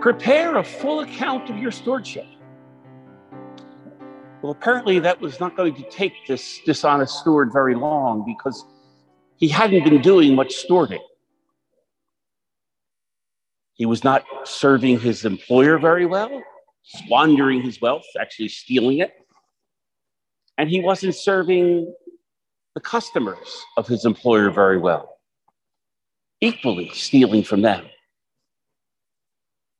Prepare a full account of your stewardship. Well, apparently, that was not going to take this dishonest steward very long because he hadn't been doing much stewarding. He was not serving his employer very well, squandering his wealth, actually stealing it. And he wasn't serving the customers of his employer very well, equally stealing from them.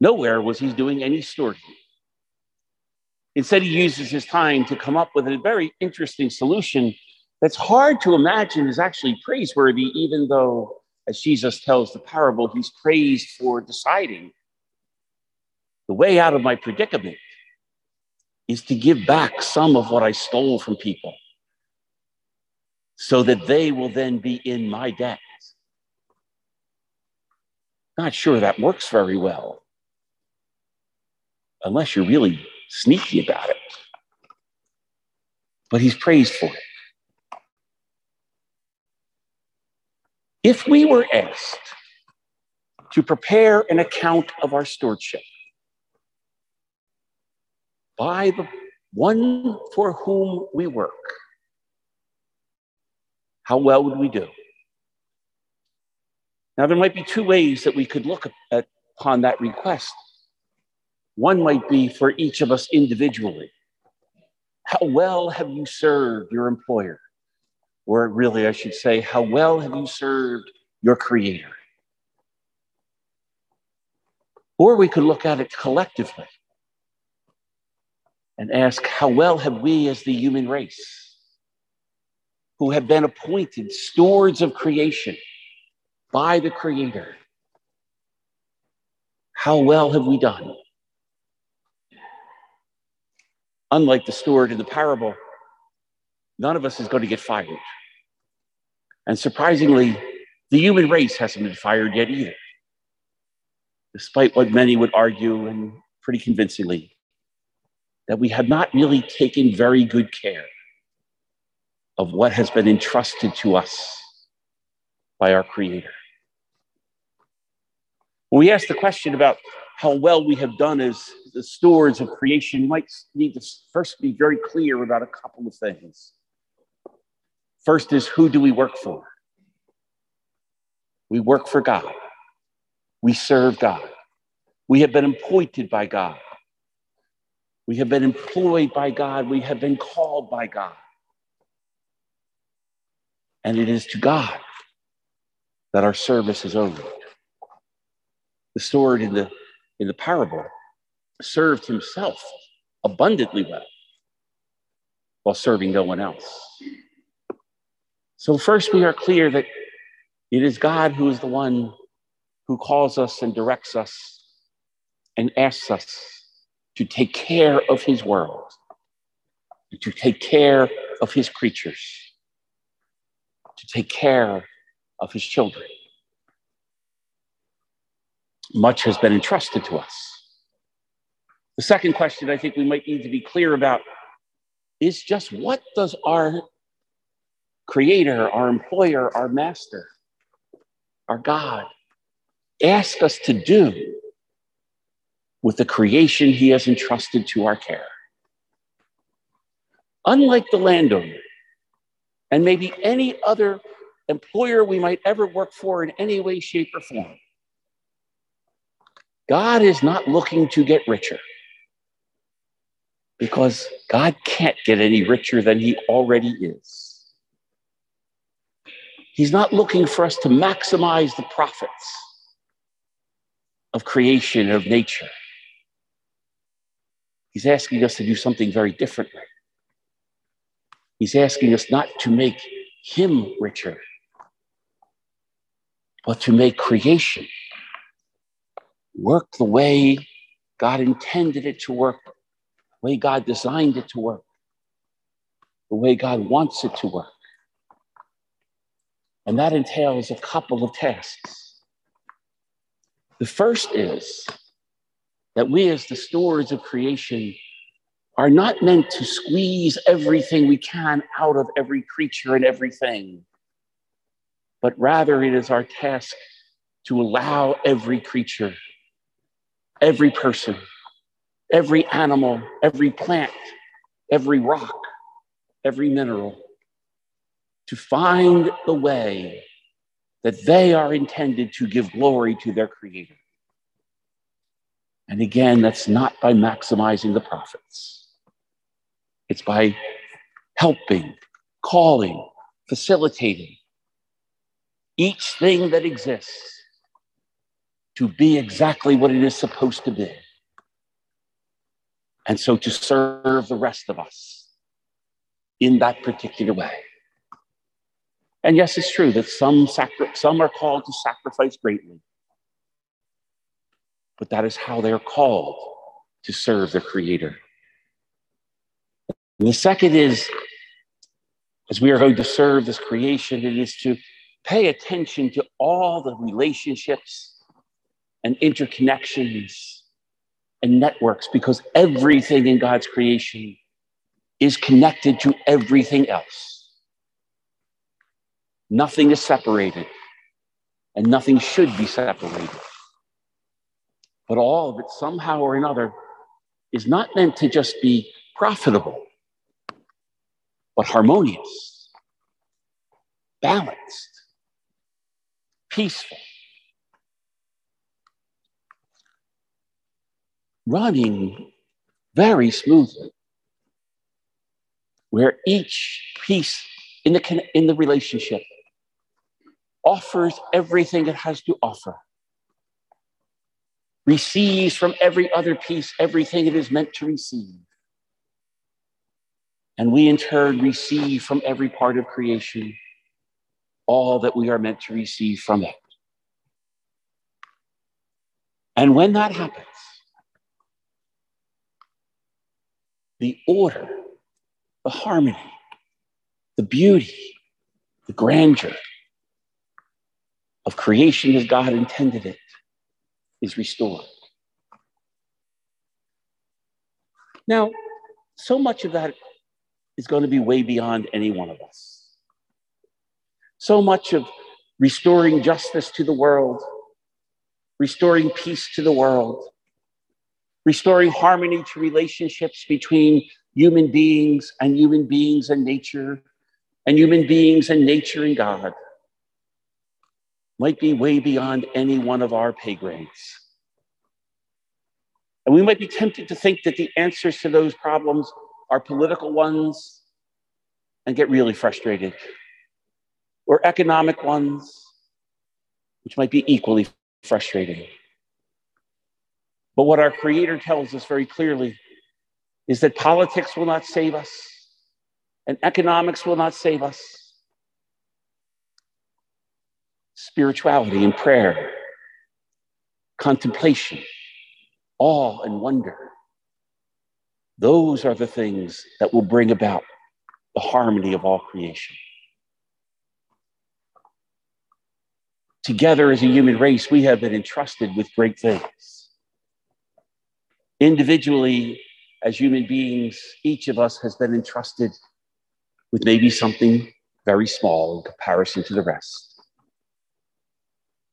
Nowhere was he doing any stewarding. Instead, he uses his time to come up with a very interesting solution that's hard to imagine is actually praiseworthy, even though, as Jesus tells the parable, he's praised for deciding the way out of my predicament is to give back some of what I stole from people so that they will then be in my debt. Not sure that works very well unless you're really sneaky about it. But he's praised for it. If we were asked to prepare an account of our stewardship by the one for whom we work, how well would we do? Now, there might be two ways that we could look at, upon that request. One might be for each of us individually. How well have you served your employer? Or really, I should say, how well have you served your creator? Or we could look at it collectively and ask, how well have we as the human race, who have been appointed stewards of creation by the Creator, how well have we done? Unlike the steward in the parable, none of us is going to get fired. And surprisingly, the human race hasn't been fired yet either, despite what many would argue, and pretty convincingly, that we have not really taken very good care of what has been entrusted to us by our Creator. When we ask the question about how well we have done as the stewards of creation, you might need to first be very clear about a couple of things. First is who do we work for? We work for God. We serve God. We have been appointed by God. We have been employed by God. We have been called by God. And it is to God that our service is owed. The steward in the, in the parable served himself abundantly well while serving no one else. So, first, we are clear that it is God who is the one who calls us and directs us and asks us to take care of his world, to take care of his creatures, to take care of his children. Much has been entrusted to us. The second question I think we might need to be clear about is just what does our creator, our employer, our master, our God, ask us to do with the creation he has entrusted to our care. Unlike the landowner, and maybe any other employer we might ever work for in any way, shape, or form, God is not looking to get richer because God can't get any richer than he already is. He's not looking for us to maximize the profits of creation, of nature. He's asking us to do something very differently. He's asking us not to make him richer, but to make creation work the way God intended it to work, the way God designed it to work, the way God wants it to work. And that entails a couple of tasks. The first is that we, as the stewards of creation, are not meant to squeeze everything we can out of every creature and everything, but rather it is our task to allow every creature every person, every animal, every plant, every rock, every mineral, to find the way that they are intended to give glory to their Creator. And again, that's not by maximizing the profits, it's by helping, calling, facilitating each thing that exists to be exactly what it is supposed to be. And so to serve the rest of us in that particular way. And yes, it's true that some, sacri- some are called to sacrifice greatly, but that is how they're called to serve their Creator. And the second is, as we are going to serve this creation, it is to pay attention to all the relationships and interconnections and networks because everything in God's creation is connected to everything else. Nothing is separated, and nothing should be separated. But all of it, somehow or another, is not meant to just be profitable, but harmonious, balanced, peaceful. Running very smoothly, where each piece in the, in the relationship offers everything it has to offer, receives from every other piece everything it is meant to receive. And we in turn receive from every part of creation all that we are meant to receive from it. And when that happens, the order, the harmony, the beauty, the grandeur of creation as God intended it is restored. Now, so much of that is going to be way beyond any one of us. So much of restoring justice to the world, restoring peace to the world, restoring harmony to relationships between human beings and human beings and nature, and human beings and nature and God might be way beyond any one of our pay grades. And we might be tempted to think that the answers to those problems are political ones and get really frustrated, or economic ones, which might be equally frustrating. But what our Creator tells us very clearly is that politics will not save us and economics will not save us. Spirituality and prayer, contemplation, awe and wonder, those are the things that will bring about the harmony of all creation. Together as a human race, we have been entrusted with great things Individually, as human beings, each of us has been entrusted with maybe something very small in comparison to the rest.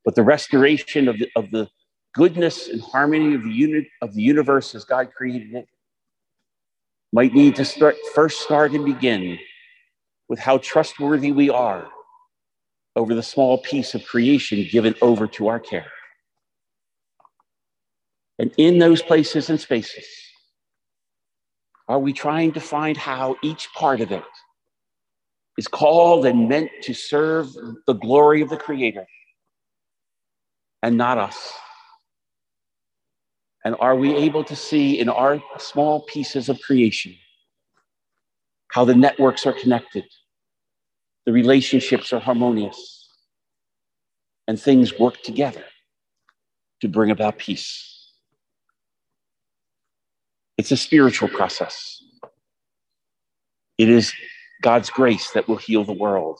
But the restoration of the, of the goodness and harmony of the unit of the universe as God created it might need to start first start and begin with how trustworthy we are over the small piece of creation given over to our care. And in those places and spaces, are we trying to find how each part of it is called and meant to serve the glory of the Creator and not us? And are we able to see in our small pieces of creation how the networks are connected, the relationships are harmonious, and things work together to bring about peace? It's a spiritual process. It is God's grace that will heal the world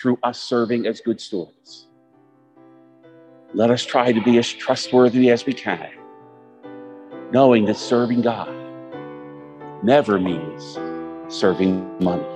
through us serving as good stewards. Let us try to be as trustworthy as we can, knowing that serving God never means serving money.